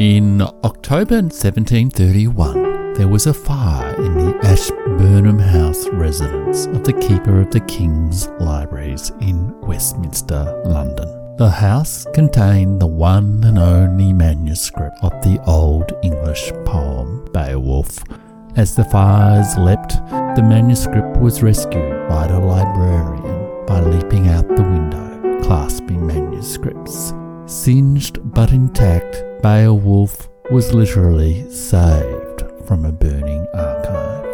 In October 1731, there was a fire in the Ashburnham House residence of the Keeper of the King's Libraries in Westminster, London. The house contained the one and only manuscript of the Old English poem Beowulf. As the fires leapt, the manuscript was rescued by the librarian by leaping out the window, clasping manuscripts. Singed but intact, Beowulf was literally saved from a burning archive.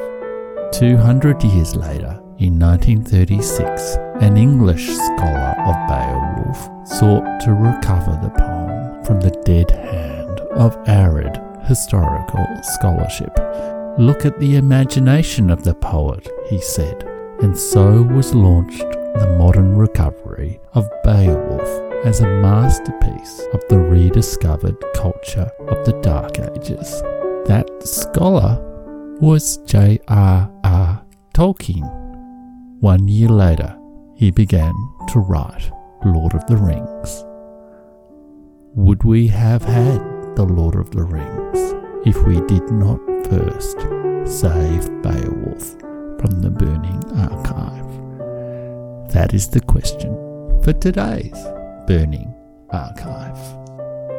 200 years later, in 1936, an English scholar of Beowulf sought to recover the poem from the dead hand of arid historical scholarship. Look at the imagination of the poet, he said, and so was launched the modern recovery of Beowulf as a masterpiece of the rediscovered culture of the Dark Ages. That scholar was J.R.R. Tolkien. One year later, he began to write Lord of the Rings. Would we have had the Lord of the Rings if we did not first save Beowulf from the burning archive? That is the question for today's Burning Archive.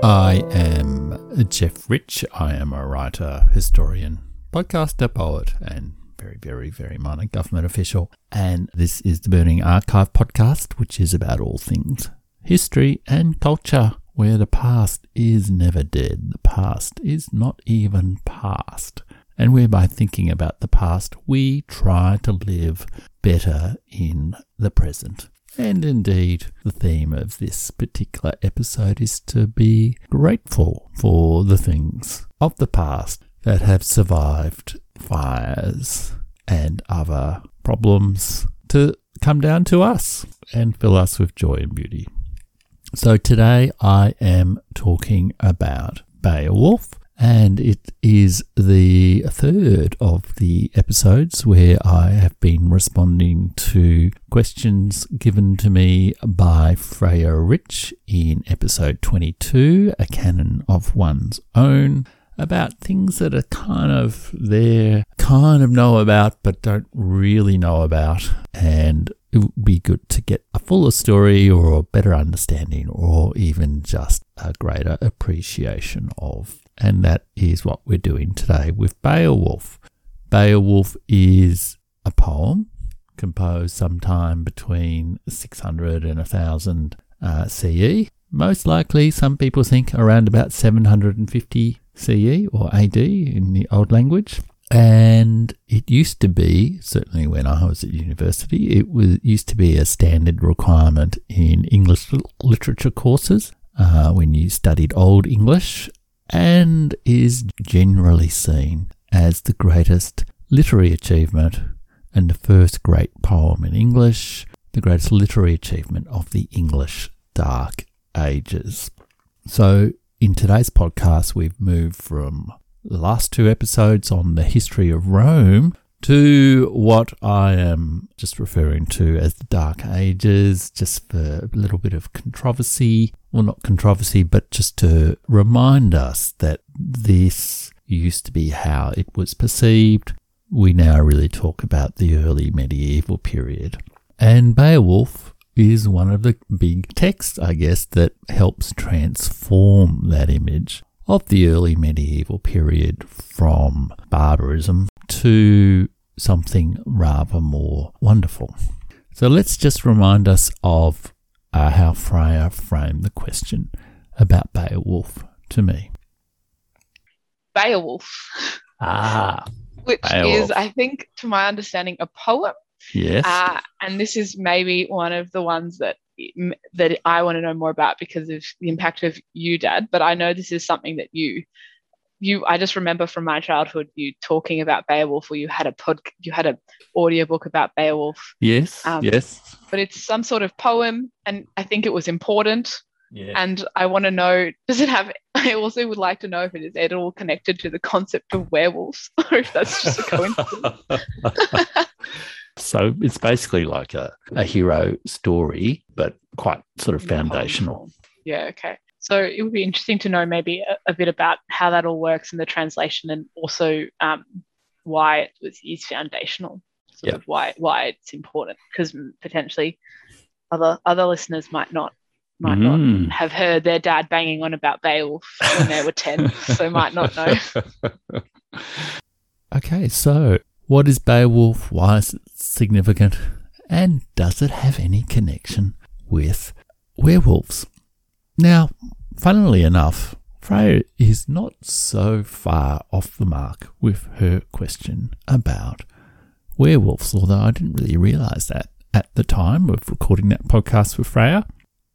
I am Jeff Rich. I am a writer, historian, podcaster, poet, and very, very, very minor government official. And this is the Burning Archive podcast, which is about all things history and culture, where the past is never dead. The past is not even past. And where by thinking about the past, we try to live better in the present. And indeed, the theme of this particular episode is to be grateful for the things of the past that have survived fires and other problems to come down to us and fill us with joy and beauty. So today I am talking about Beowulf and it is the third of the episodes where I have been responding to questions given to me by Freya Rich in episode 22, A Canon of One's Own, about things that are kind of there, kind of know about, but don't really know about. And it would be good to get a fuller story or a better understanding or even just a greater appreciation of and that is what we're doing today with Beowulf. Beowulf is a poem composed sometime between 600 and 1000 uh, CE. Most likely, some people think around about 750 CE or AD in the old language. And it used to be, certainly when I was at university, it was used to be a standard requirement in English literature courses uh, when you studied Old English and is generally seen as the greatest literary achievement and the first great poem in English, the greatest literary achievement of the English Dark Ages. So, in today's podcast, we've moved from the last two episodes on the history of Rome to what I am just referring to as the Dark Ages, just for a little bit of controversy. Well, not controversy, but just to remind us that this used to be how it was perceived. We now really talk about the early medieval period. And Beowulf is one of the big texts, I guess, that helps transform that image of the early medieval period from barbarism to something rather more wonderful. So let's just remind us of uh, how Freya framed the question about Beowulf to me. Beowulf. Ah. Which Beowulf. is, I think, to my understanding, a poem. Yes. Uh, and this is maybe one of the ones that that I want to know more about because of the impact of you, Dad. But I know this is something that you you I just remember from my childhood you talking about Beowulf or you had a pod you had a audiobook about Beowulf. Yes. Um, yes. But it's some sort of poem and I think it was important. Yeah. And I want to know does it have I also would like to know if it is at all connected to the concept of werewolves or if that's just a coincidence. so it's basically like a, a hero story, but quite sort of foundational. Yeah, okay. So it would be interesting to know maybe a, a bit about how that all works in the translation and also um, why it was is foundational, sort of why why it's important because potentially other other listeners might not might mm. not have heard their dad banging on about Beowulf when they were 10, so might not know. okay, so what is Beowulf? Why is it significant? And does it have any connection with werewolves? Now, funnily enough, Freya is not so far off the mark with her question about werewolves, although I didn't really realize that at the time of recording that podcast with Freya.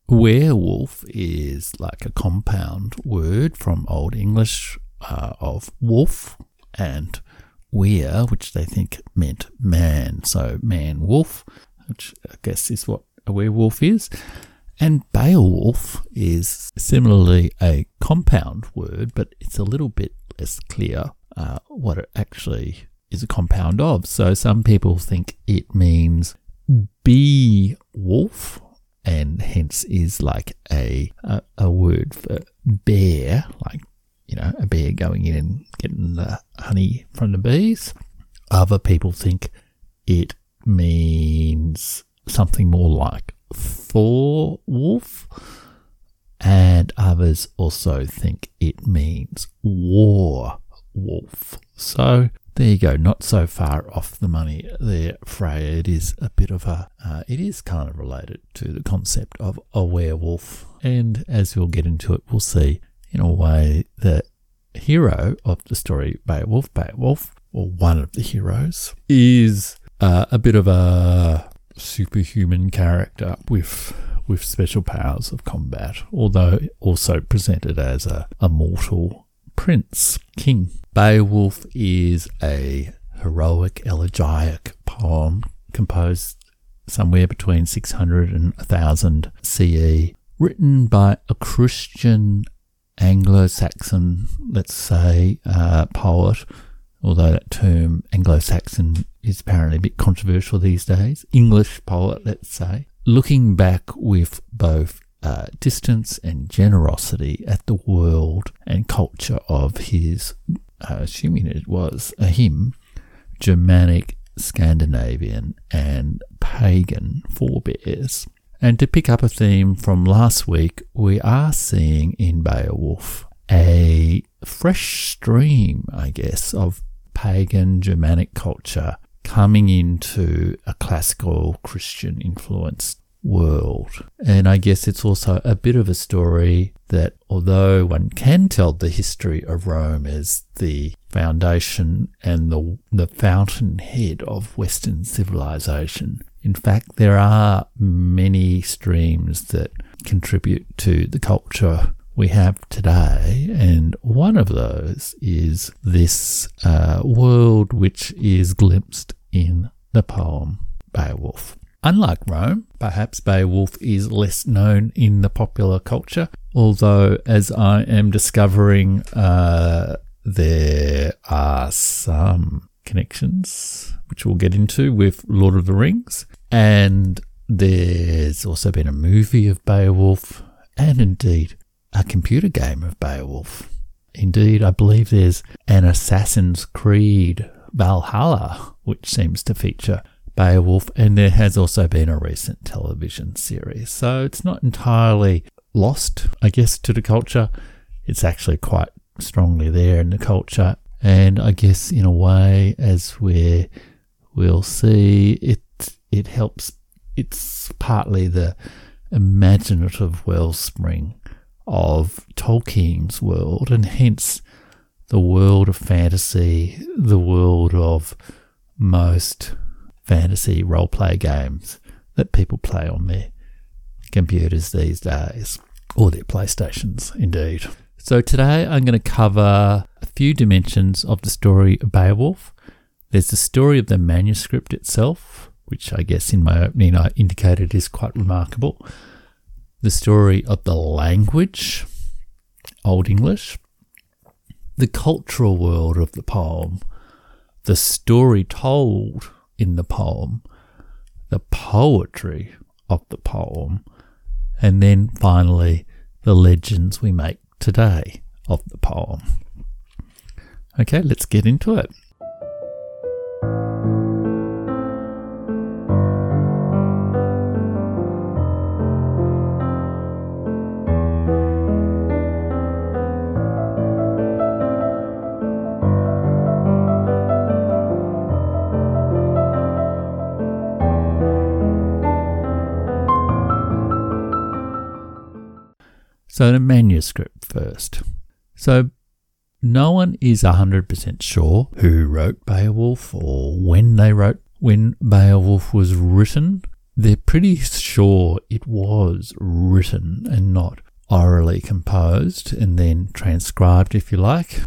Werewolf is like a compound word from Old English uh, of wolf and were, which they think meant man. So man wolf, which I guess is what a werewolf is. And Beowulf is similarly a compound word, but it's a little bit less clear uh, what it actually is a compound of. So some people think it means be wolf and hence is like a, a, a word for bear, like you know, a bear going in and getting the honey from the bees. Other people think it means something more like Thor wolf, and others also think it means war wolf. So there you go, not so far off the money there, Freya. It is a bit of a, uh, it is kind of related to the concept of a werewolf. And as we'll get into it, we'll see in a way the hero of the story, Beowulf, Beowulf, or one of the heroes, is uh, a bit of a superhuman character with with special powers of combat, although also presented as a, a mortal prince, king. Beowulf is a heroic elegiac poem composed somewhere between 600 and 1000 CE, written by a Christian Anglo Saxon, let's say, uh, poet, although that term Anglo Saxon is apparently a bit controversial these days. English poet, let's say, looking back with both uh, distance and generosity at the world and culture of his, uh, assuming it was a him, Germanic, Scandinavian, and pagan forebears. And to pick up a theme from last week, we are seeing in Beowulf a fresh stream, I guess, of pagan Germanic culture coming into a classical Christian influenced world. And I guess it's also a bit of a story that, although one can tell the history of Rome as the foundation and the, the fountainhead of Western civilization, in fact, there are many streams that contribute to the culture we have today, and one of those is this uh, world which is glimpsed in the poem Beowulf. Unlike Rome, perhaps Beowulf is less known in the popular culture, although, as I am discovering, uh, there are some connections, which we'll get into with Lord of the Rings. And there's also been a movie of Beowulf, and indeed a computer game of Beowulf. Indeed, I believe there's an Assassin's Creed Valhalla, which seems to feature Beowulf, and there has also been a recent television series. So it's not entirely lost, I guess, to the culture. It's actually quite strongly there in the culture. And I guess in a way, as we we'll see, it it helps. It's partly the imaginative wellspring of Tolkien's world, and hence the world of fantasy, the world of most fantasy role play games that people play on their computers these days, or their PlayStations, indeed. So, today I'm going to cover a few dimensions of the story of Beowulf. There's the story of the manuscript itself, which I guess in my opening I indicated is quite remarkable. The story of the language, Old English, the cultural world of the poem, the story told in the poem, the poetry of the poem, and then finally the legends we make today of the poem. Okay, let's get into it. So, the manuscript first. So, no one is 100% sure who wrote Beowulf or when they wrote when Beowulf was written. They're pretty sure it was written and not orally composed and then transcribed, if you like,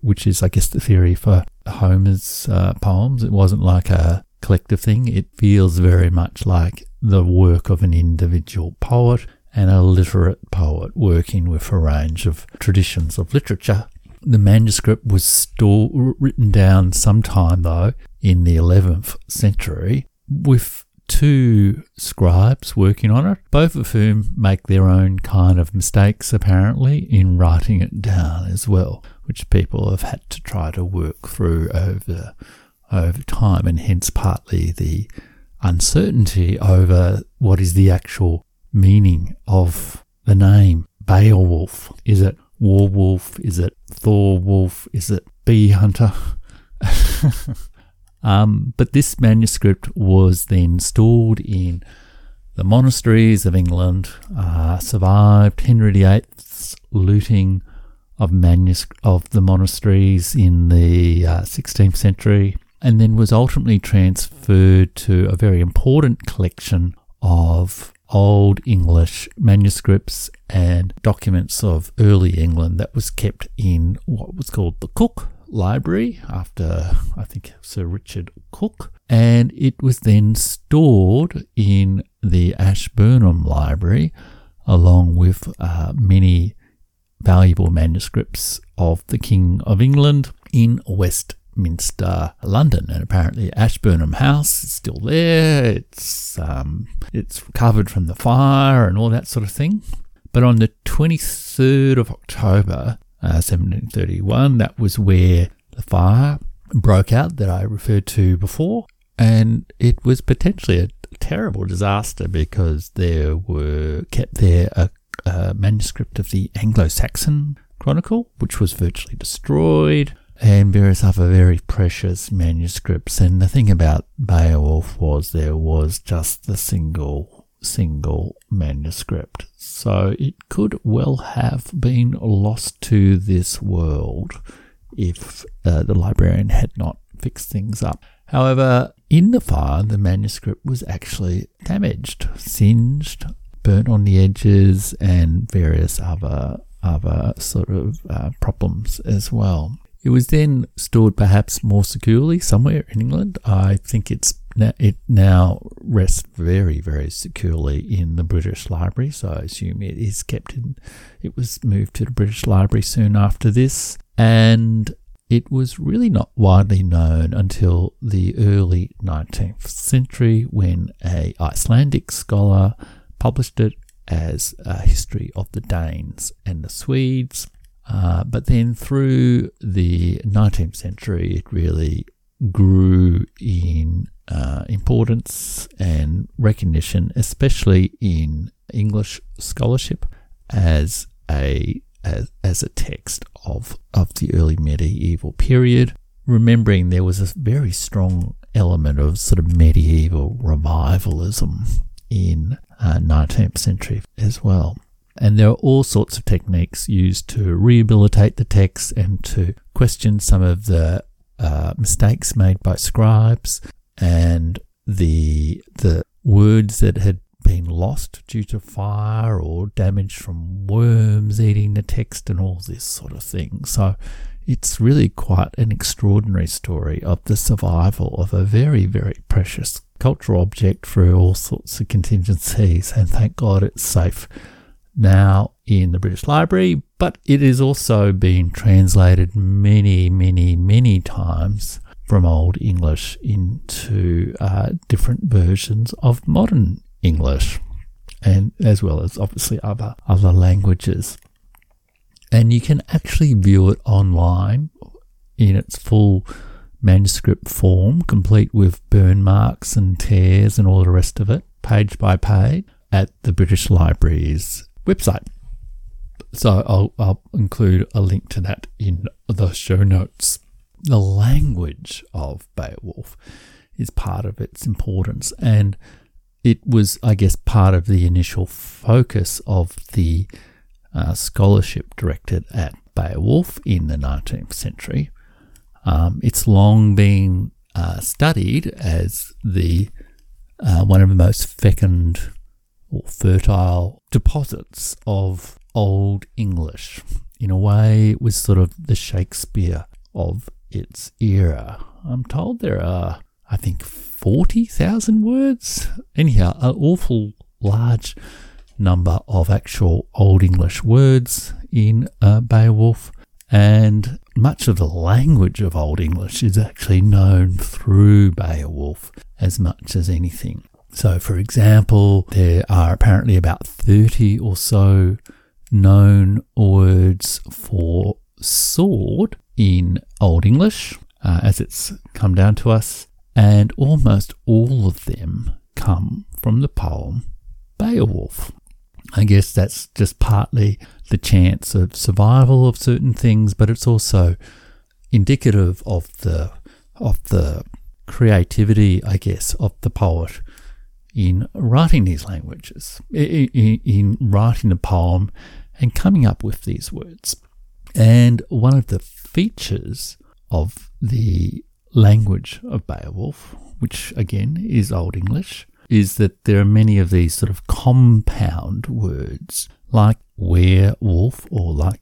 which is, I guess, the theory for Homer's uh, poems. It wasn't like a collective thing. It feels very much like the work of an individual poet and a literate poet working with a range of traditions of literature. The manuscript was still written down sometime though in the 11th century with two scribes working on it, both of whom make their own kind of mistakes apparently in writing it down as well, which people have had to try to work through over over time and hence partly the uncertainty over what is the actual meaning of the name Beowulf? Is it Warwolf? Is it Thor Wolf? Is it Bee Hunter? um, but this manuscript was then stored in the monasteries of England, uh, survived Henry VIII's looting of manuscript of the monasteries in the uh, 16th century, and then was ultimately transferred to a very important collection of Old English manuscripts and documents of early England that was kept in what was called the Cook Library after, I think, Sir Richard Cook. And it was then stored in the Ashburnham Library along with uh, many valuable manuscripts of the King of England in West Minster, London, and apparently Ashburnham House is still there. It's um, it's recovered from the fire and all that sort of thing. But on the 23rd of October, uh, 1731, that was where the fire broke out that I referred to before, and it was potentially a terrible disaster because there were kept there a, a manuscript of the Anglo-Saxon Chronicle, which was virtually destroyed and various other very precious manuscripts. And the thing about Beowulf was there was just the single, single manuscript. So it could well have been lost to this world if uh, the librarian had not fixed things up. However, in the fire, the manuscript was actually damaged, singed, burnt on the edges, and various other other sort of uh, problems as well. It was then stored perhaps more securely somewhere in England. I think it's it now rests very, very securely in the British Library, so I assume it is kept in. It was moved to the British Library soon after this, and it was really not widely known until the early 19th century when a Icelandic scholar published it as a history of the Danes and the Swedes uh, but then through the 19th century, it really grew in uh, importance and recognition, especially in English scholarship, as a as, as a text of of the early medieval period. Remembering there was a very strong element of sort of medieval revivalism in uh, 19th century as well. And there are all sorts of techniques used to rehabilitate the text and to question some of the uh, mistakes made by scribes and the the words that had been lost due to fire or damage from worms eating the text and all this sort of thing. So it's really quite an extraordinary story of the survival of a very, very precious cultural object through all sorts of contingencies. And thank God it's safe now in the British Library, but it is also being translated many, many, many times from Old English into uh, different versions of modern English. and as well as obviously other other languages. And you can actually view it online in its full manuscript form, complete with burn marks and tears and all the rest of it, page by page, at the British Library's website. So I'll, I'll include a link to that in the show notes. The language of Beowulf is part of its importance, and it was, I guess, part of the initial focus of the uh, scholarship directed at Beowulf in the 19th century. Um, it's long been uh, studied as the uh, one of the most fecund or fertile deposits of Old English. In a way, it was sort of the Shakespeare of its era. I'm told there are, I think, 40,000 words. Anyhow, an awful large number of actual Old English words in uh, Beowulf. And much of the language of Old English is actually known through Beowulf as much as anything. So, for example, there are apparently about 30 or so known words for sword in Old English uh, as it's come down to us, and almost all of them come from the poem Beowulf. I guess that's just partly the chance of survival of certain things, but it's also indicative of the of the creativity, I guess, of the poet in writing these languages, in, in, writing a poem and coming up with these words. And one of the features of the language of Beowulf, which again is Old English, is that there are many of these sort of compound words like werewolf or like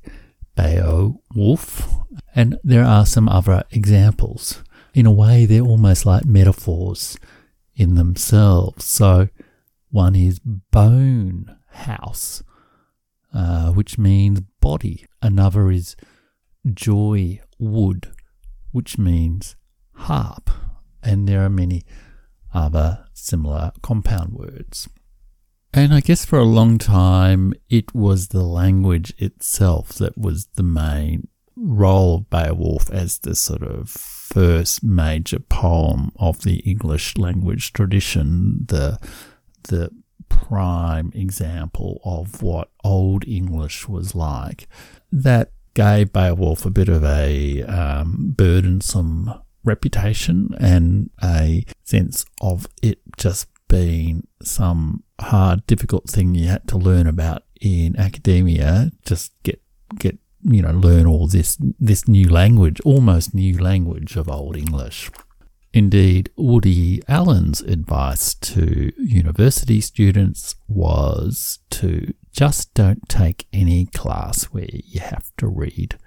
Beowulf. And there are some other examples. In a way, they're almost like metaphors in themselves. So one is bone house, uh, which means body. Another is joy wood, which means harp. And there are many other similar compound words. And I guess for a long time, it was the language itself that was the main role of Beowulf as the sort of first major poem of the English language tradition, the the prime example of what Old English was like. That gave Beowulf a bit of a um, burdensome reputation and a sense of it just being some hard, difficult thing you had to learn about in academia. Just get get you know, learn all this, this new language, almost new language of Old English. Indeed, Woody Allen's advice to university students was to just don't take any class where you have to read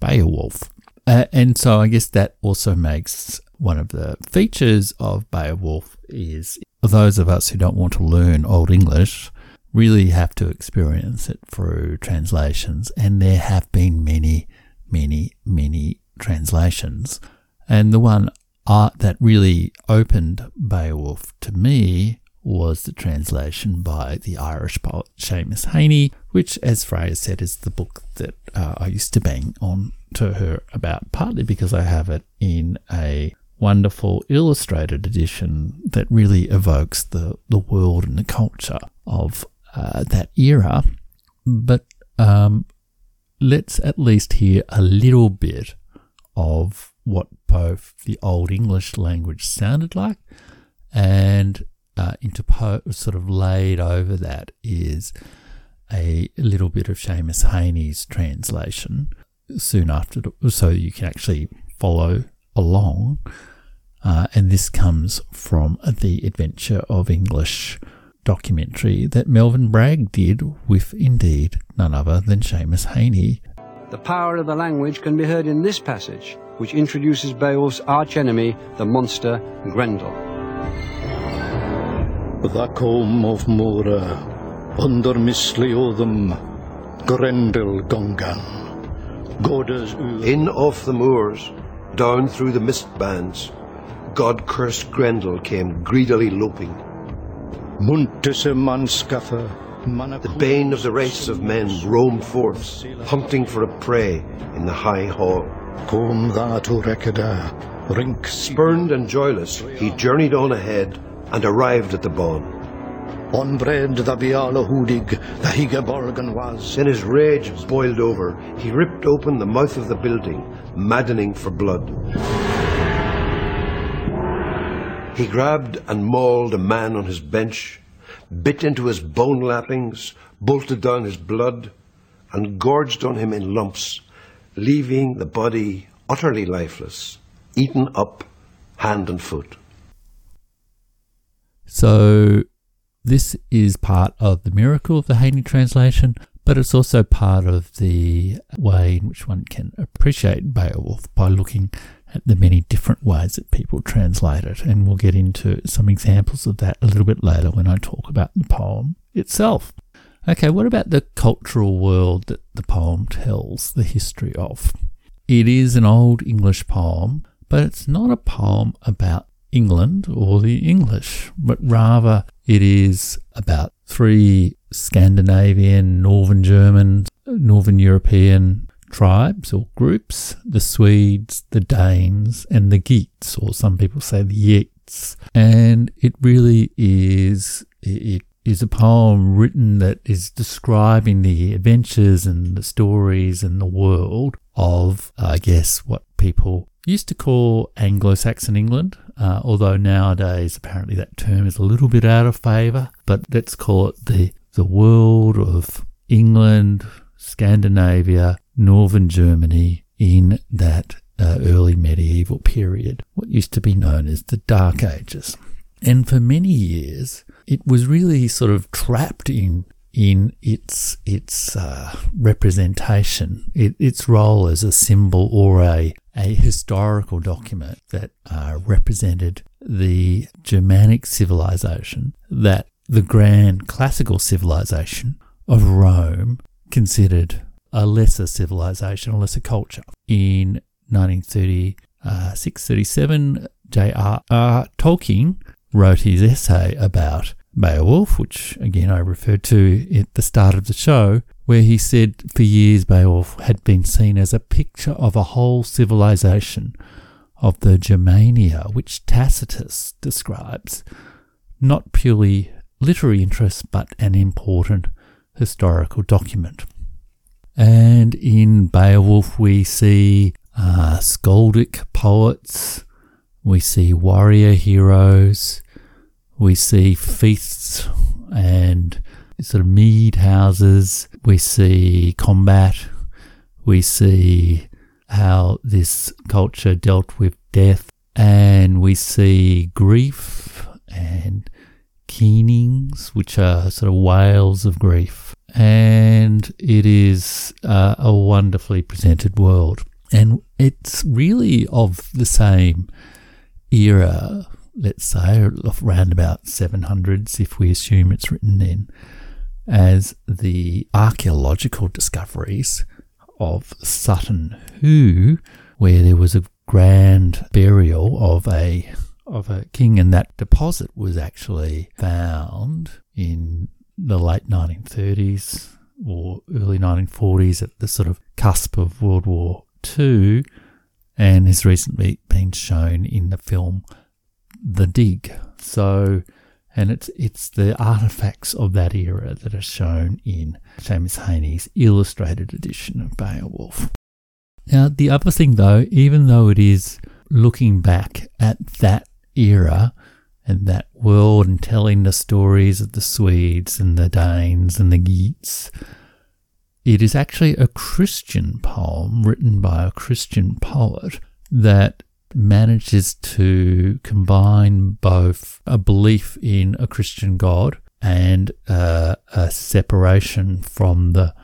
Beowulf. Uh, and so I guess that also makes one of the features of Beowulf is those of us who don't want to learn Old English really have to experience it through translations. And there have been many, many, many translations. And the one art that really opened Beowulf to me was the translation by the Irish poet Seamus Heaney, which, as Freya said, is the book that uh, I used to bang on to her about, partly because I have it in a wonderful illustrated edition that really evokes the, the world and the culture of uh, that era, but um, let's at least hear a little bit of what both the Old English language sounded like and uh, interpo- sort of laid over that is a little bit of Seamus Heaney's translation soon after, so you can actually follow along. Uh, and this comes from the Adventure of English documentary that Melvin Bragg did with indeed none other than Seamus Heaney. The power of the language can be heard in this passage, which introduces Beowulf's archenemy, the monster Grendel. The comb of Mora, under Misleodum, Grendel Gungan, Godas In off the moors, down through the mist bands, God cursed Grendel came greedily loping The bane of the race of men roamed forth, hunting for a prey in the high hall. Kom that Urekada, Rink Spurned and joyless, he journeyed on ahead and arrived at the bawn. Onbred the Biala Hudig, the Higa Borgan was. Then his rage boiled over. He ripped open the mouth of the building, maddening for blood. He grabbed and mauled a man on his bench, bit into his bone lappings, bolted down his blood, and gorged on him in lumps, leaving the body utterly lifeless, eaten up hand and foot. So, this is part of the miracle of the Heaney translation, but it's also part of the way in which one can appreciate Beowulf by looking at the many different ways that people translate it. And we'll get into some examples of that a little bit later when I talk about the poem itself. Okay, what about the cultural world that the poem tells the history of? It is an old English poem, but it's not a poem about England or the English, but rather it is about three Scandinavian, Northern German, Northern European tribes or groups the Swedes, the Danes, and the Geats, or some people say the Yeats. And it really is, it is a poem written that is describing the adventures and the stories and the world of, I guess, what people used to call Anglo Saxon England, uh, although nowadays apparently that term is a little bit out of favour. But let's call it the, the world of England, Scandinavia, northern Germany in that uh, early medieval period, what used to be known as the Dark Ages. And for many years, it was really sort of trapped in in its its uh, representation, it, its role as a symbol or a a historical document that uh, represented the Germanic civilization that the grand classical civilization of Rome considered a lesser civilization, a lesser culture. In 1936 37, J.R.R. Tolkien wrote his essay about Beowulf, which again I referred to at the start of the show, where he said for years Beowulf had been seen as a picture of a whole civilization of the Germania, which Tacitus describes, not purely literary interest, but an important historical document. And in Beowulf, we see uh, poets, we see warrior heroes, we see feasts and sort of mead houses, we see combat, we see how this culture dealt with death, and we see grief and keenings, which are sort of wails of grief and it is uh, a wonderfully presented world. And it's really of the same era, let's say, around about 700s, if we assume it's written then, as the archaeological discoveries of Sutton Hoo, where there was a grand burial of a of a king, and that deposit was actually found in the late 1930s or early 1940s at the sort of cusp of World War II and has recently been shown in the film The Dig. So, and it's it's the artifacts of that era that are shown in Seamus Heaney's illustrated edition of Beowulf. Now, the other thing though, even though it is looking back at that era, and that world and telling the stories of the Swedes and the Danes and the Geats. It is actually a Christian poem written by a Christian poet that manages to combine both a belief in a Christian God and uh, a separation from the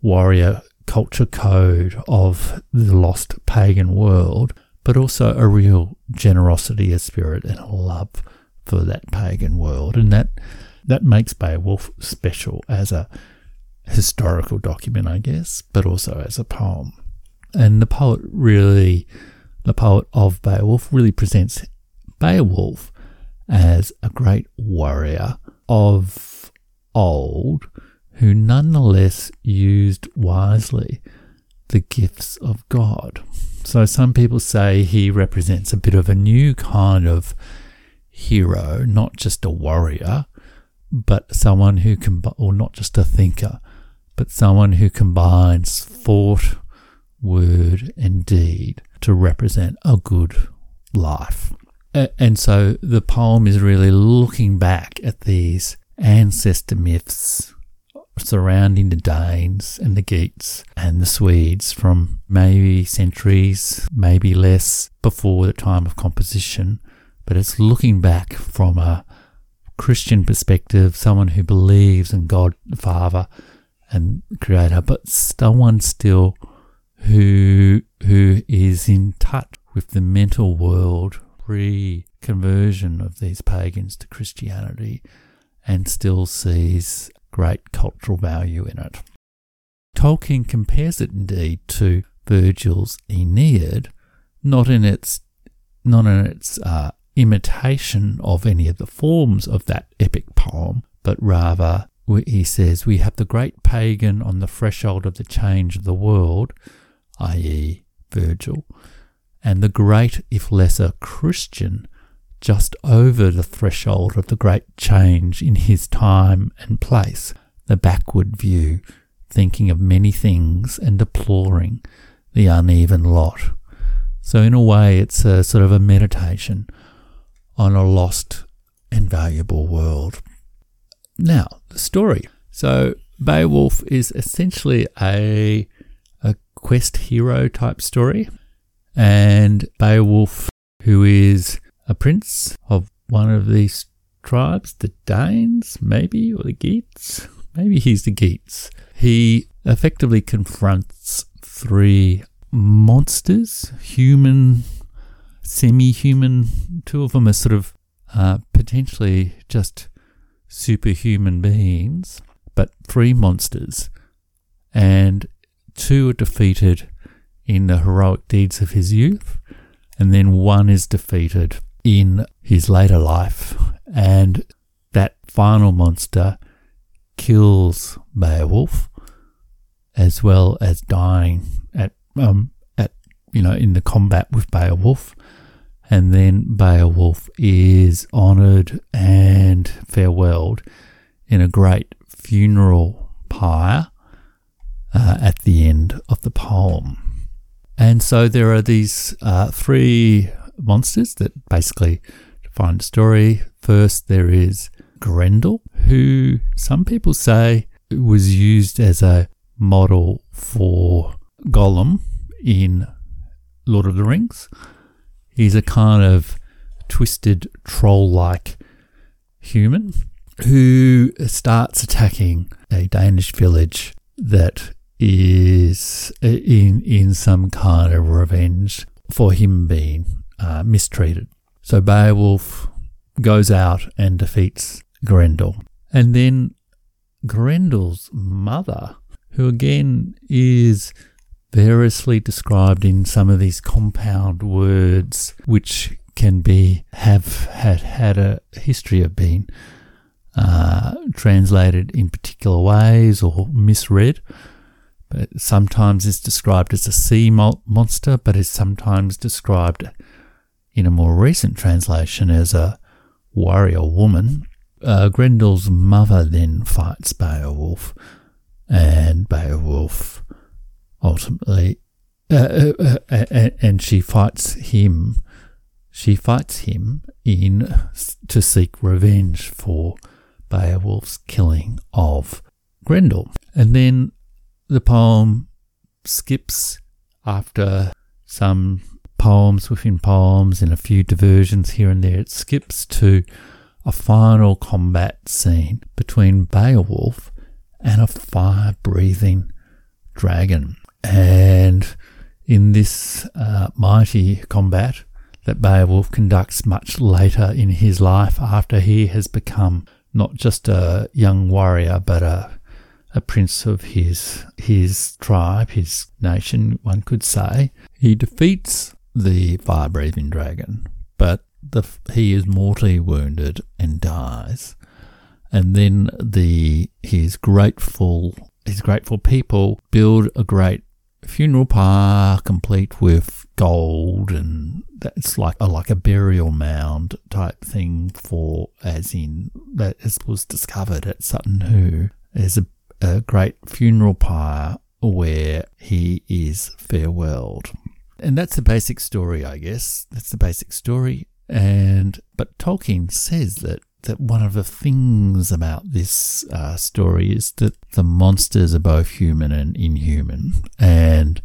warrior culture code of the lost pagan world, but also a real generosity of spirit and a love for that pagan world, and that that makes Beowulf special as a historical document, I guess, but also as a poem. And the poet really, the poet of Beowulf, really presents Beowulf as a great warrior of old who nonetheless used wisely the gifts of God. So some people say he represents a bit of a new kind of hero, not just a warrior, but someone who can, or not just a thinker, but someone who combines thought, word, and deed to represent a good life. And so the poem is really looking back at these ancestor myths surrounding the Danes and the Geats and the Swedes from maybe centuries, maybe less before the time of composition. But it's looking back from a Christian perspective, someone who believes in God the Father and Creator, but someone still who who is in touch with the mental world pre conversion of these pagans to Christianity and still sees great cultural value in it. Tolkien compares it indeed to Virgil's Aeneid, not in its not in its uh, imitation of any of the forms of that epic poem, but rather he says we have the great pagan on the threshold of the change of the world, i.e., Virgil, and the great, if lesser, Christian just over the threshold of the great change in his time and place, the backward view, thinking of many things and deploring the uneven lot. So, in a way, it's a sort of a meditation on a lost and valuable world. Now, the story. So, Beowulf is essentially a, a quest hero type story, and Beowulf, who is a prince of one of these tribes, the Danes, maybe, or the Geats. Maybe he's the Geats. He effectively confronts three monsters, human, semi human. Two of them are sort of uh, potentially just superhuman beings, but three monsters. And two are defeated in the heroic deeds of his youth, and then one is defeated in his later life, and that final monster kills Beowulf, as well as dying at um you know in the combat with Beowulf, and then Beowulf is honoured and farewelled in a great funeral pyre uh, at the end of the poem. And so there are these uh, three monsters that basically define the story. First, there is Grendel, who some people say was used as a model for Gollum in Lord of the Rings. He's a kind of twisted troll like human who starts attacking a Danish village that is in in some kind of revenge for him being uh, mistreated. So Beowulf goes out and defeats Grendel. And then Grendel's mother, who again is variously described in some of these compound words, which can be have had had a history of being uh, translated in particular ways or misread. But sometimes it's described as a sea monster, but is sometimes described in a more recent translation as a warrior woman. Uh, Grendel's mother then fights Beowulf, and Beowulf ultimately, uh, uh, uh and she fights him. She fights him in to seek revenge for Beowulf's killing of Grendel, and then the poem skips after some poems within poems and a few diversions here and there. It skips to a final combat scene between Beowulf and a fire breathing dragon. And in this uh, mighty combat that Beowulf conducts much later in his life after he has become not just a young warrior but a a prince of his his tribe, his nation, one could say. He defeats the fire breathing dragon, but the, he is mortally wounded and dies. And then the his grateful his grateful people build a great funeral pyre complete with gold and that's like a like a burial mound type thing for as in that was discovered at Sutton Hoo. There's a, a great funeral pyre where he is farewelled. And that's the basic story, I guess. That's the basic story. And but Tolkien says that that one of the things about this uh, story is that the monsters are both human and inhuman, and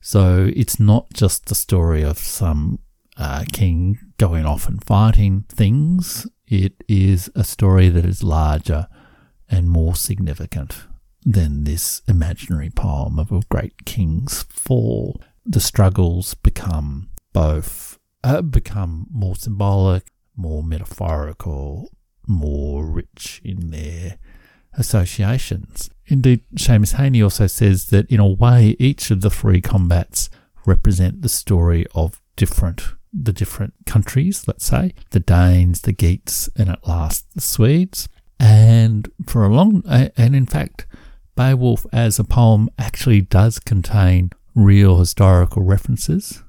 so it's not just the story of some uh, king going off and fighting things. It is a story that is larger and more significant than this imaginary poem of a great king's fall. The struggles become both uh, become more symbolic, more metaphorical, more rich in their associations. Indeed, Seamus Heaney also says that in a way, each of the three combats represent the story of different the different countries, let's say, the Danes, the Geats, and at last the Swedes. And for a long, and in fact, Beowulf as a poem actually does contain real historical references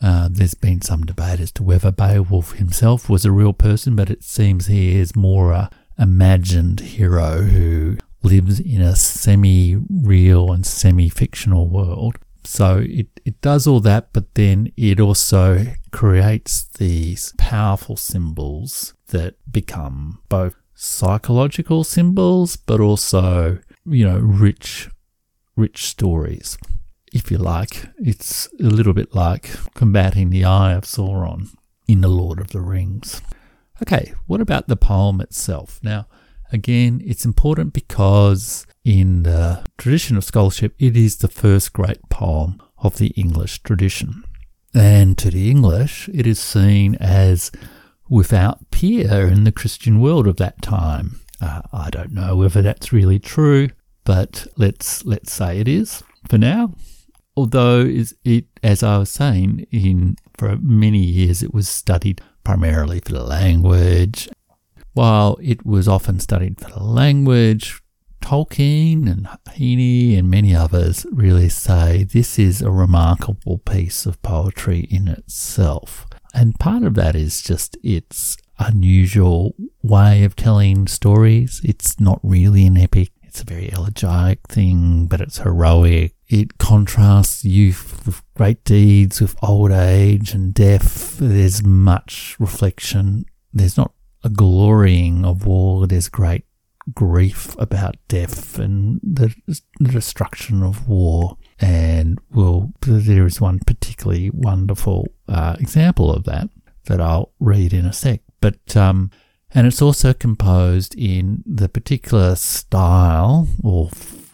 uh, there's been some debate as to whether Beowulf himself was a real person, but it seems he is more a imagined hero who lives in a semi-real and semi-fictional world. So it, it does all that, but then it also creates these powerful symbols that become both psychological symbols, but also, you know, rich, rich stories if you like. It's a little bit like combating the eye of Sauron in The Lord of the Rings. Okay, what about the poem itself? Now, again, it's important because in the tradition of scholarship, it is the first great poem of the English tradition. And to the English, it is seen as without peer in the Christian world of that time. Uh, I don't know whether that's really true, but let's let's say it is for now although it, as I was saying, in for many years it was studied primarily for the language. While it was often studied for the language, Tolkien and Heaney and many others really say this is a remarkable piece of poetry in itself. And part of that is just its unusual way of telling stories. It's not really an epic it's a very elegiac thing, but it's heroic. It contrasts youth with great deeds, with old age and death. There's much reflection. There's not a glorying of war. There's great grief about death and the, the destruction of war. And well, there is one particularly wonderful uh, example of that that I'll read in a sec. But um, and it's also composed in the particular style or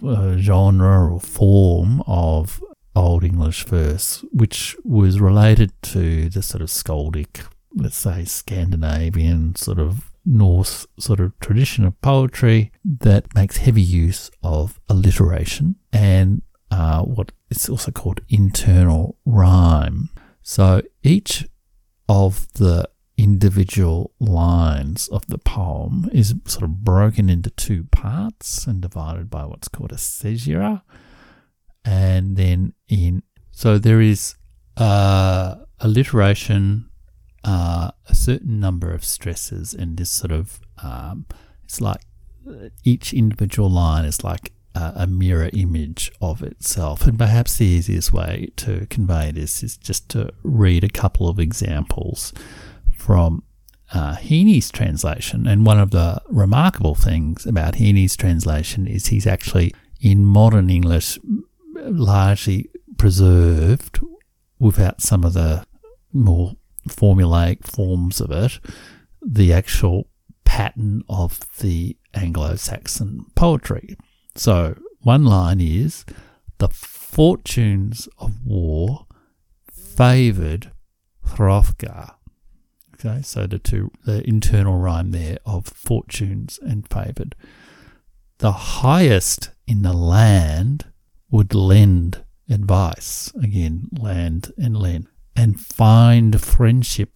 uh, genre or form of Old English verse, which was related to the sort of skaldic, let's say Scandinavian sort of Norse sort of tradition of poetry that makes heavy use of alliteration and uh, what it's also called internal rhyme. So each of the individual lines of the poem is sort of broken into two parts and divided by what's called a caesura. And then in, so there is uh, alliteration, uh, a certain number of stresses, and this sort of, um, it's like each individual line is like a, a mirror image of itself. And perhaps the easiest way to convey this is just to read a couple of examples from uh, Heaney's translation. And one of the remarkable things about Heaney's translation is he's actually, in modern English, largely preserved without some of the more formulaic forms of it, the actual pattern of the Anglo Saxon poetry. So, one line is the fortunes of war favoured Hrothgar. Okay, so the two, the internal rhyme there of fortunes and favoured. The highest in the land would lend advice, again, land and lend, and find friendship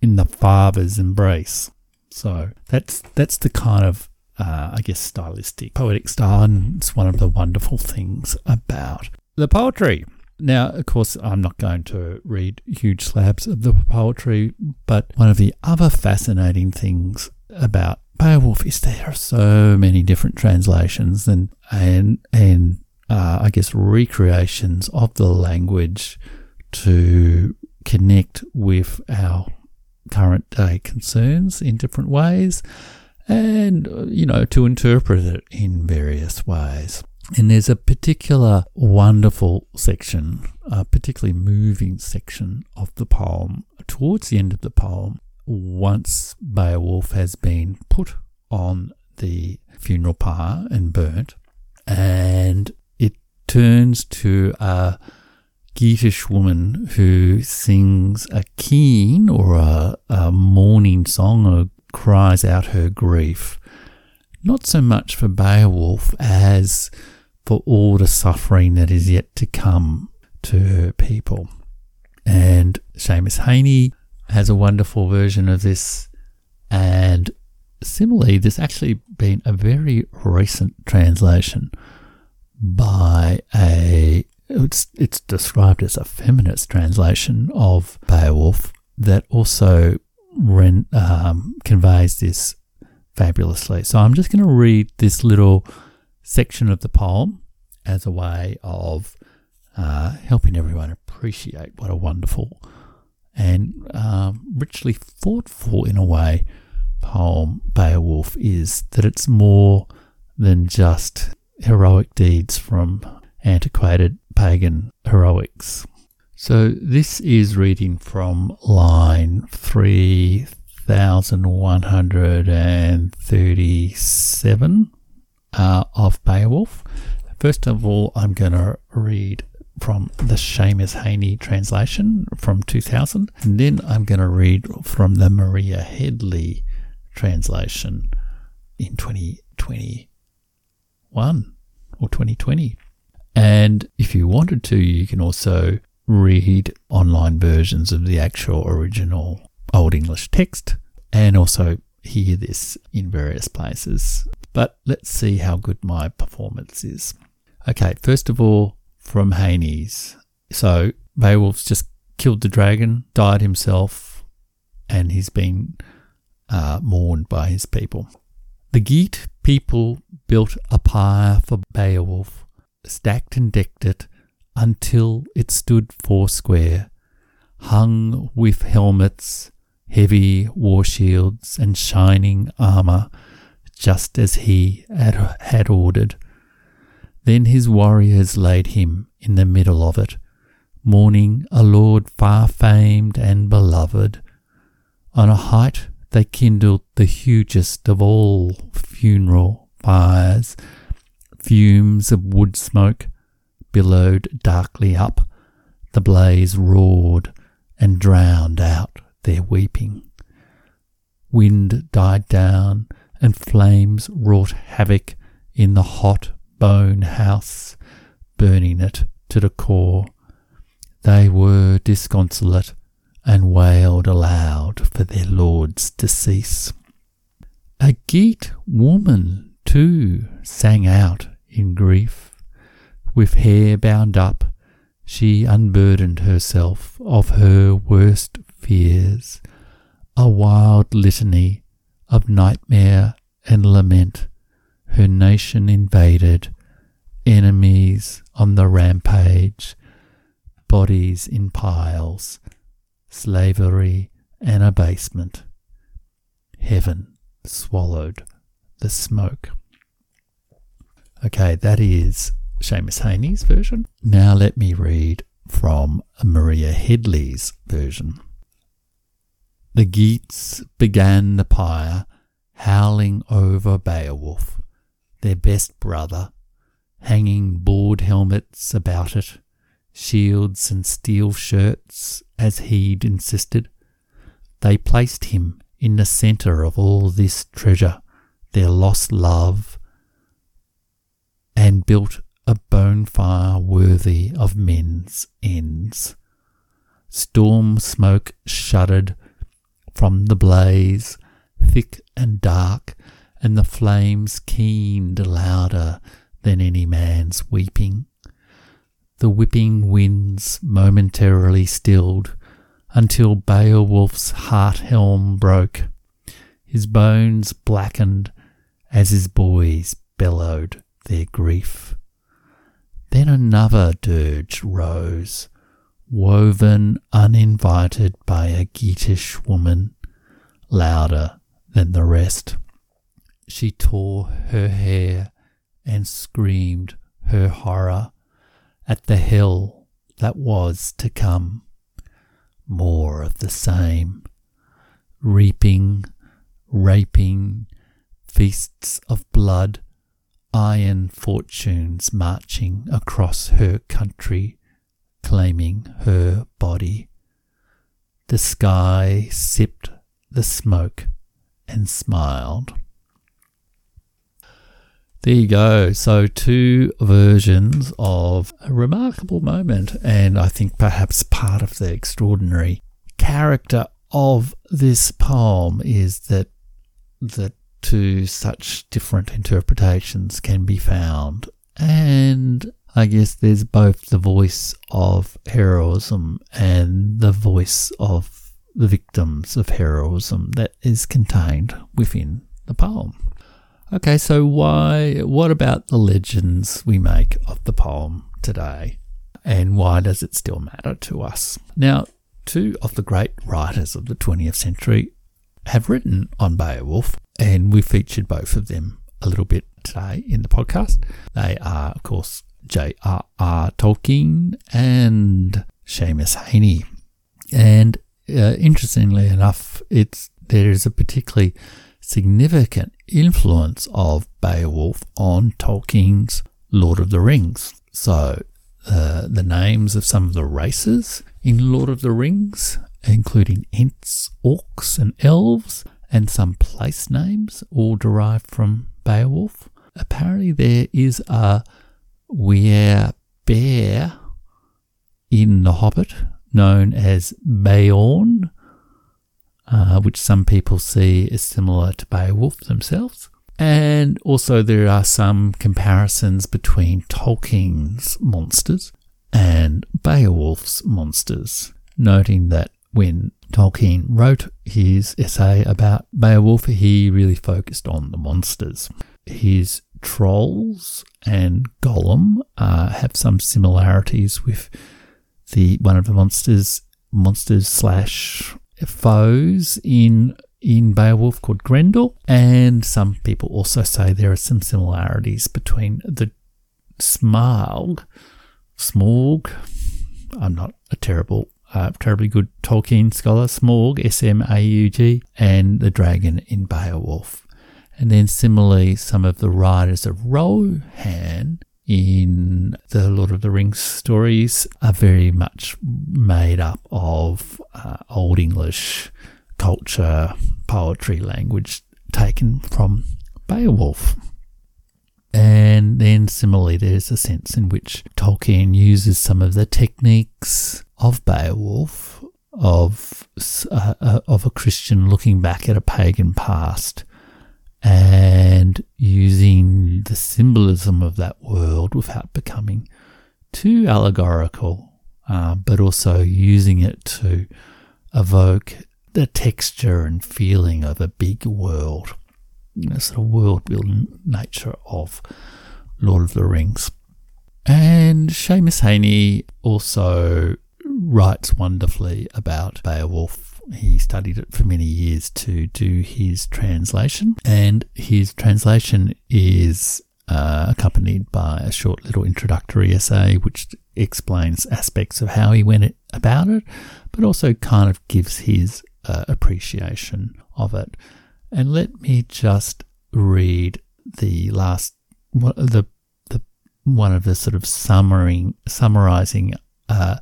in the father's embrace. So that's that's the kind of uh, I guess, stylistic, poetic style, and it's one of the wonderful things about the poetry. Now, of course, I'm not going to read huge slabs of the poetry, but one of the other fascinating things about Beowulf is there are so many different translations and and and uh, I guess recreations of the language to connect with our current day concerns in different ways and, you know, to interpret it in various ways. And there's a particular wonderful section, a particularly moving section of the poem. Towards the end of the poem, once Beowulf has been put on the funeral pyre and burnt, and it turns to a Geatish woman who sings a keen or a, a mourning song or cries out her grief, not so much for Beowulf as for all the suffering that is yet to come to her people. And Seamus Heaney has a wonderful version of this. And similarly, there's actually been a very recent translation by a it's it's described as a feminist translation of Beowulf that also ren, um, conveys this fabulously. So I'm just going to read this little section of the poem as a way of uh, helping everyone appreciate what a wonderful and um, richly thoughtful, in a way, poem Beowulf is. That it's more than just heroic deeds from antiquated pagan heroics. So this is reading from line 3137 uh, of Beowulf. First of all, I'm going to read from the Seamus Heaney translation from 2000, and then I'm going to read from the Maria Headley translation in 2021 or 2020. And if you wanted to, you can also read online versions of the actual original Old English text and also hear this in various places. But let's see how good my performance is. Okay, first of all, from Heaney's. So Beowulf's just killed the dragon, died himself, and he's been uh, mourned by his people. The Geat people built a pyre for Beowulf stacked and decked it until it stood foursquare, hung with helmets, heavy war shields, and shining armour, just as he had, ordered. Then his warriors laid him in the middle of it, mourning a lord far famed and beloved. On a height they kindled the hugest of all funeral fires, Fumes of wood smoke billowed darkly up. The blaze roared and drowned out their weeping. Wind died down, and flames wrought havoc in the hot bone house, burning it to the core. They were disconsolate and wailed aloud for their lord's decease. A Geat woman, too, sang out in grief. With hair bound up, she unburdened herself of her worst fears, a wild litany of nightmare and lament, her nation invaded, enemies on the rampage, bodies in piles, slavery and abasement. Heaven swallowed the smoke. Okay, that is Seamus Heaney's version. Now let me read from Maria Headley's version. The Geats began the pyre, howling over Beowulf, their best brother, hanging board helmets about it, shields and steel shirts, as he'd insisted. They placed him in the centre of all this treasure, their lost love, and built a bonfire worthy of men's ends. Storm smoke shuddered from the blaze, thick and dark, and the flames keened louder than any man's weeping. The whipping winds momentarily stilled until Beowulf's heart helm broke. His bones blackened as his boys bellowed their grief. Then another dirge rose, woven uninvited by a Geatish woman, louder than the rest. She tore her hair and screamed her horror at the hell that was to come. More of the same. Reaping, raping, feasts of blood, iron fortunes marching across her country, claiming her body. The sky sipped the smoke and smiled. There you go. So, two versions of a remarkable moment, and I think perhaps part of the extraordinary character of this poem is that that two such different interpretations can be found, I guess there's both the voice of heroism and the voice of the victims of heroism that is contained within the poem. Okay, so why what about the legends we make of the poem today? And why does it still matter to us? Now, two of the great writers of the 20th century have written on Beowulf, and we featured both of them a little bit today in the podcast. They are, of course, J.R.R. Tolkien and Seamus Heaney. And uh, interestingly enough, it's there is a particularly significant influence of Beowulf on Tolkien's Lord of the Rings. So, uh, the names of some of the races in Lord of the Rings, including Ents, Orcs, and Elves, and some place names, all derived from Beowulf. Apparently, there is a Weir bear in The Hobbit known as Beorn, uh, which some people see as similar to Beowulf themselves. And also, there are some comparisons between Tolkien's monsters and Beowulf's monsters, noting that when Tolkien wrote his essay about Beowulf, he really focused on the monsters. His trolls and Gollum uh, have some similarities with the one of the monsters monsters slash foes in in Beowulf called Grendel, and some people also say there are some similarities between the Smaug, Smaug. I'm not a terrible, uh, terribly good Tolkien scholar. Smaug, S M A U G, and the dragon in Beowulf. And then similarly, some of the riders of Rohan in the Lord of the Rings stories are very much made up of uh, Old English culture, poetry, language taken from Beowulf. And then similarly, there's a sense in which Tolkien uses some of the techniques of Beowulf, of, uh, uh of a Christian looking back at a pagan past and using the symbolism of that world without becoming too allegorical, uh, but also using it to evoke the texture and feeling of a big world, you know, sort of world building nature of Lord of the Rings. And Seamus Heaney also writes wonderfully about Beowulf he studied it for many years to do his translation, and his translation is uh, accompanied by a short little introductory essay which explains aspects of how he went about it, but also kind of gives his uh, appreciation of it. And let me just read the last the the one of the sort of summarizing summarizing uh,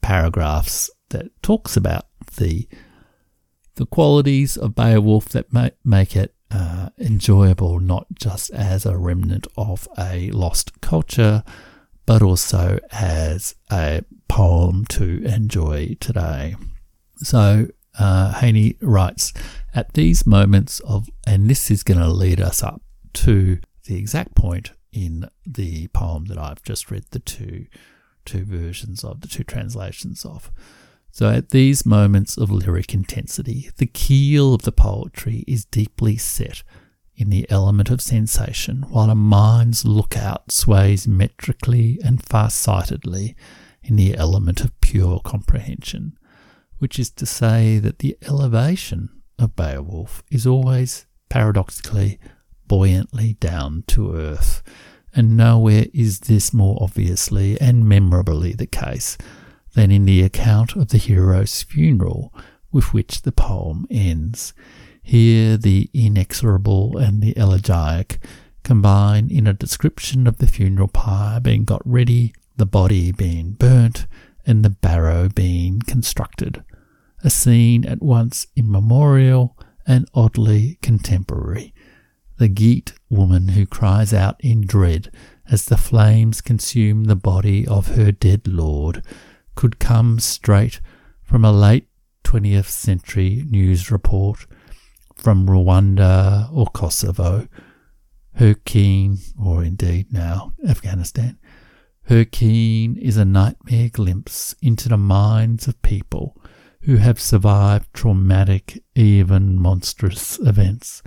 paragraphs that talks about the the qualities of Beowulf that ma- make it uh, enjoyable, not just as a remnant of a lost culture, but also as a poem to enjoy today. So, uh, Heaney writes, at these moments of, and this is going to lead us up to the exact point in the poem that I've just read the two two versions of, the two translations of. So at these moments of lyric intensity, the keel of the poetry is deeply set in the element of sensation, while a mind's lookout sways metrically and far-sightedly in the element of pure comprehension, which is to say that the elevation of Beowulf is always paradoxically buoyantly down to earth, and nowhere is this more obviously and memorably the case than in the account of the hero's funeral with which the poem ends. Here the inexorable and the elegiac combine in a description of the funeral pyre being got ready, the body being burnt, and the barrow being constructed. A scene at once immemorial and oddly contemporary, the Geat woman who cries out in dread as the flames consume the body of her dead lord could come straight from a late 20th century news report from Rwanda or Kosovo, her keen, or indeed now Afghanistan. Her keen is a nightmare glimpse into the minds of people who have survived traumatic, even monstrous events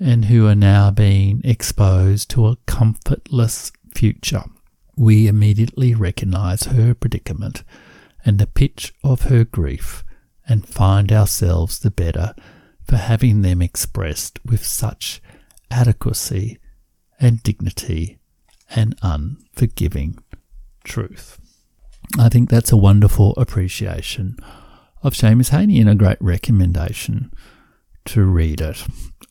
and who are now being exposed to a comfortless future. We immediately recognize her predicament and the pitch of her grief and find ourselves the better for having them expressed with such adequacy and dignity and unforgiving truth. I think that's a wonderful appreciation of Seamus Heaney and a great recommendation to read it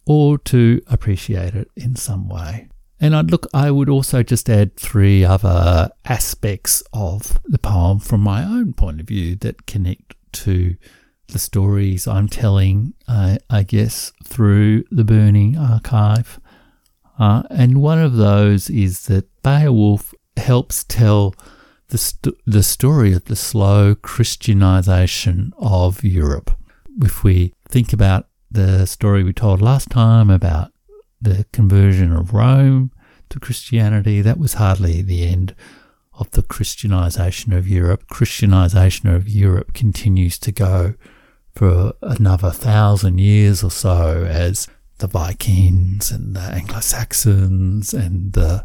or to appreciate it in some way. And I'd look, I would also just add three other aspects of the poem from my own point of view that connect to the stories I'm telling, I guess, through the Burning Archive. Uh, and one of those is that Beowulf helps tell the, st- the story of the slow Christianization of Europe. If we think about the story we told last time about the conversion of Rome to Christianity, that was hardly the end of the Christianization of Europe. Christianization of Europe continues to go for another thousand years or so as the Vikings and the Anglo-Saxons and the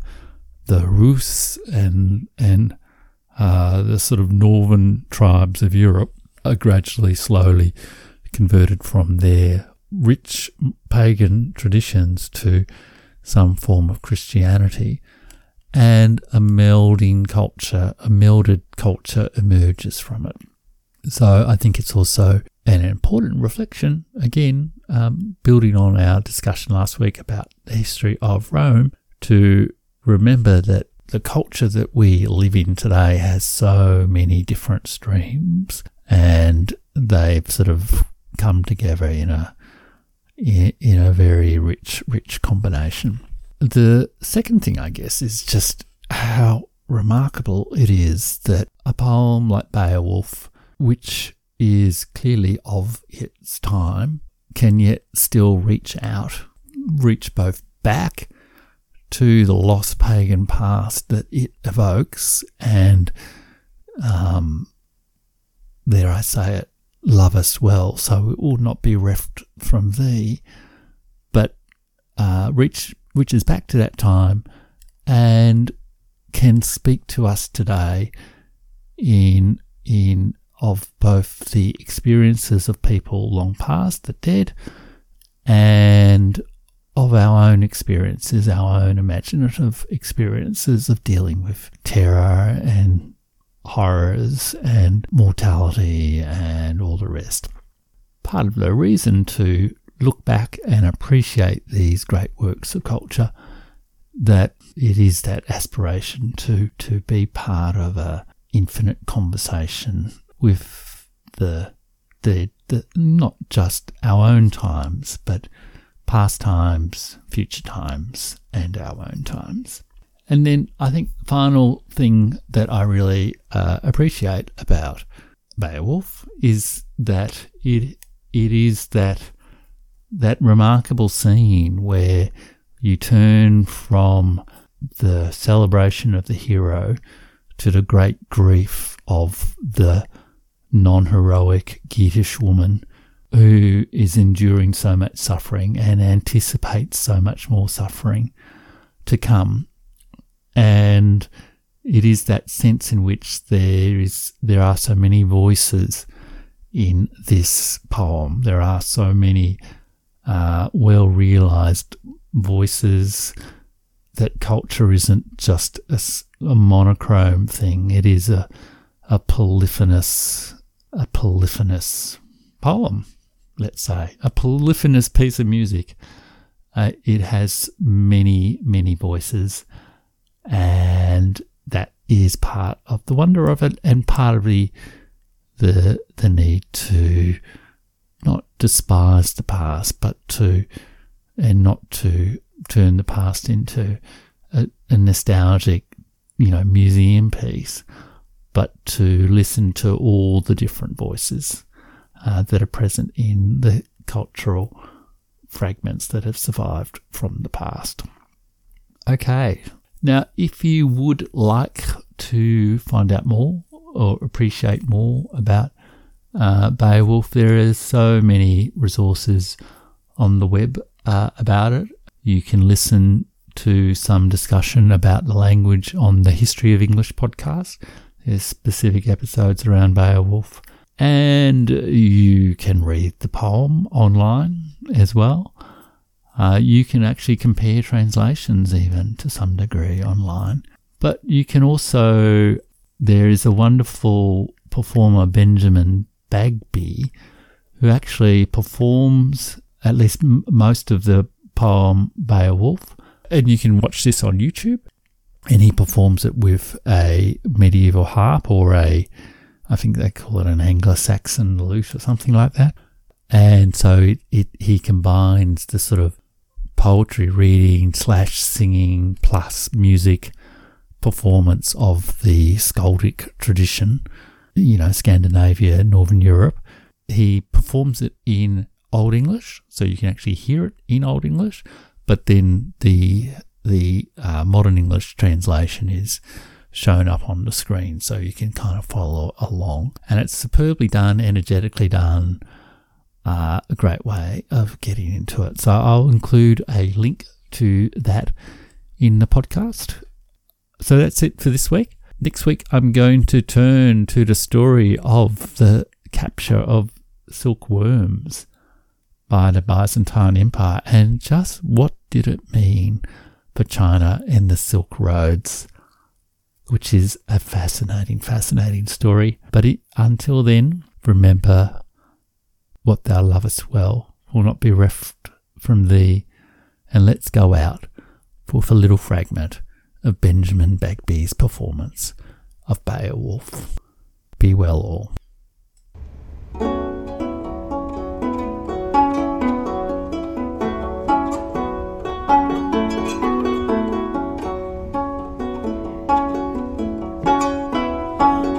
the Rus and and uh, the sort of northern tribes of Europe are gradually, slowly converted from their rich pagan traditions to some form of Christianity. And a melding culture, a melded culture emerges from it. So I think it's also an important reflection, again, um, building on our discussion last week about the history of Rome, to remember that the culture that we live in today has so many different streams and they've sort of come together in a in a very rich, rich combination. The second thing, I guess, is just how remarkable it is that a poem like Beowulf, which is clearly of its time, can yet still reach out, reach both back to the lost pagan past that it evokes and, um, there I say it, love us well, so it will not be reft from thee, but uh, reach reaches back to that time and can speak to us today in in of both the experiences of people long past, the dead, and of our own experiences, our own imaginative experiences of dealing with terror and horrors and mortality and all the rest. Part of the reason to look back and appreciate these great works of culture that it is that aspiration to to be part of a infinite conversation with the the, the not just our own times but past times future times and our own times. And then I think the final thing that I really uh, appreciate about Beowulf is that it it is that that remarkable scene where you turn from the celebration of the hero to the great grief of the non heroic Geatish woman who is enduring so much suffering and anticipates so much more suffering to come. And it is that sense in which there is there are so many voices in this poem. There are so many uh, well realized voices that culture isn't just a, a, monochrome thing. It is a a polyphonous a polyphonous poem let's say, a polyphonous piece of music. Uh, it has many, many voices, and that is part of the wonder of it, and part of the the the need to not despise the past, but to and not to turn the past into a, a nostalgic, you know, museum piece, but to listen to all the different voices uh, that are present in the cultural fragments that have survived from the past. Okay, now if you would like to find out more or appreciate more about uh, Beowulf, there are so many resources on the web uh, about it. You can listen to some discussion about the language on the History of English podcast. There's specific episodes around Beowulf. And you can read the poem online as well. Uh, you can actually compare translations even to some degree online. But you can also, there is a wonderful performer, Benjamin Bagby, who actually performs at least m- most of the poem Beowulf. And you can watch this on YouTube. And he performs it with a medieval harp or a I think they call it an Anglo-Saxon lute or something like that. And so it, it he combines the sort of poetry reading slash singing plus music performance of the skaldic tradition, you know, Scandinavia, Northern Europe. He performs it in Old English, so you can actually hear it in Old English, but then the the uh, modern English translation is shown up on the screen so you can kind of follow along. And it's superbly done, energetically done, uh, a great way of getting into it. So I'll include a link to that in the podcast. So that's it for this week. Next week, I'm going to turn to the story of the capture of silkworms by the Byzantine Empire and just what did it mean for China and the Silk Roads which is a fascinating, fascinating story. But it, until then, remember what thou lovest well will not be reft from thee, and let's go out with a little fragment of Benjamin Bagby's performance of Beowulf. Be well all.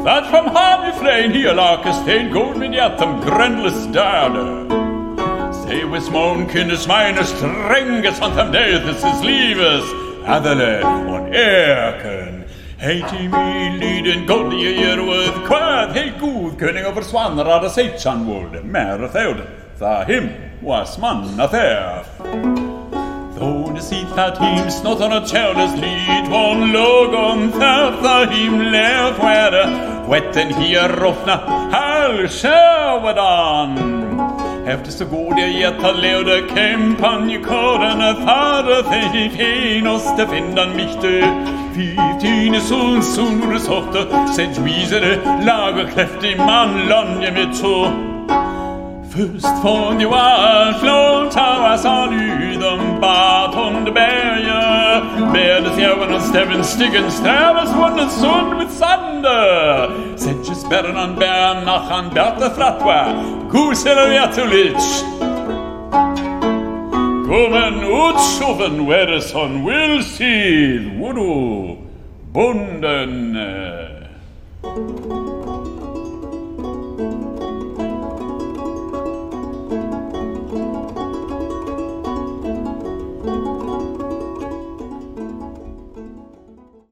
That from Harvey Flain he Larkestein går min hjärtan grönlös döde. Se vis månkundes meine strenge sånt am dödes is lives, adele und erken. Till mi lyden god jag gör er with kvad, hej god kunning over svanrade seitsan våld, mer theude, tha him was manna there. Thone sittat him snottan och kärles lyd von lågom thärtha him lär färde Wetten hier rofna halsjävadan Efterstod jag getale och det kampanjekåren Färre fejken oss det finnan michte Fyrtine son sonore sorte Sed visere lagerkräftig man lanje mit så Först från Johan flån Tavas han uden Baton de berge. Bedes jäven och stäven styggen Strävas vunnen sund med sande Sedges bärnan bär nachan bärte fratwa. Kuusen jatulits. Kumen utsuven vereson vilsid, vudu, bunden.